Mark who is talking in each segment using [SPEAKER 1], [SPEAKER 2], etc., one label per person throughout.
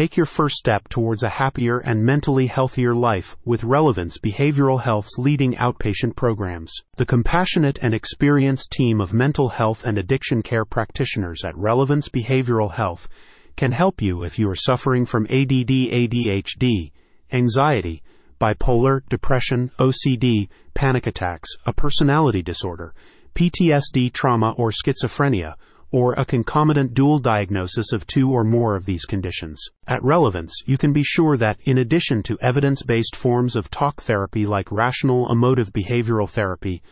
[SPEAKER 1] Take your first step towards a happier and mentally healthier life with Relevance Behavioral Health's leading outpatient programs. The compassionate and experienced team of mental health and addiction care practitioners at Relevance Behavioral Health can help you if you are suffering from ADD, ADHD, anxiety, bipolar, depression, OCD, panic attacks, a personality disorder, PTSD, trauma, or schizophrenia, or a concomitant dual diagnosis of two or more of these conditions. At Relevance, you can be sure that, in addition to evidence based forms of talk therapy like rational emotive behavioral therapy,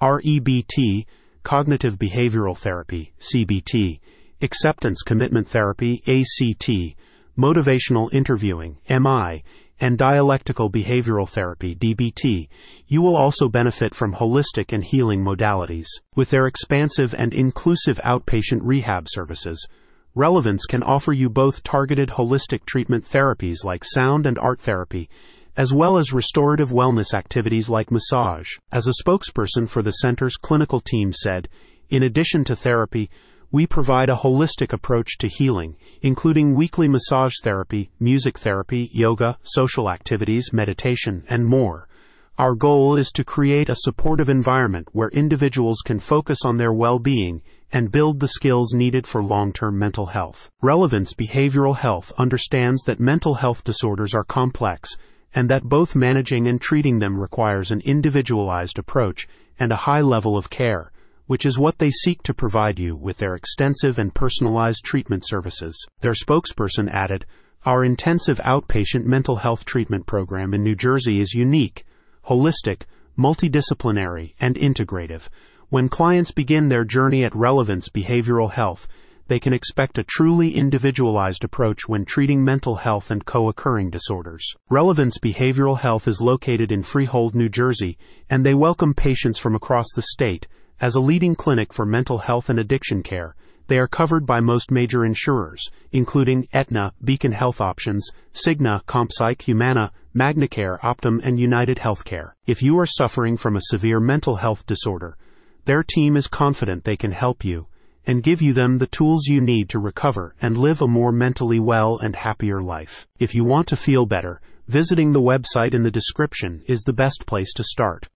[SPEAKER 1] REBT, cognitive behavioral therapy, CBT, acceptance commitment therapy, ACT, motivational interviewing, MI, and dialectical behavioral therapy, DBT, you will also benefit from holistic and healing modalities. With their expansive and inclusive outpatient rehab services, Relevance can offer you both targeted holistic treatment therapies like sound and art therapy, as well as restorative wellness activities like massage. As a spokesperson for the center's clinical team said, in addition to therapy, we provide a holistic approach to healing, including weekly massage therapy, music therapy, yoga, social activities, meditation, and more. Our goal is to create a supportive environment where individuals can focus on their well-being and build the skills needed for long-term mental health. Relevance Behavioral Health understands that mental health disorders are complex and that both managing and treating them requires an individualized approach and a high level of care which is what they seek to provide you with their extensive and personalized treatment services. Their spokesperson added, Our intensive outpatient mental health treatment program in New Jersey is unique, holistic, multidisciplinary, and integrative. When clients begin their journey at Relevance Behavioral Health, they can expect a truly individualized approach when treating mental health and co-occurring disorders. Relevance Behavioral Health is located in Freehold, New Jersey, and they welcome patients from across the state as a leading clinic for mental health and addiction care, they are covered by most major insurers, including Aetna, Beacon Health Options, Cigna, ComPsych, Humana, MagnaCare, Optum, and United Healthcare. If you are suffering from a severe mental health disorder, their team is confident they can help you and give you them the tools you need to recover and live a more mentally well and happier life. If you want to feel better, visiting the website in the description is the best place to start.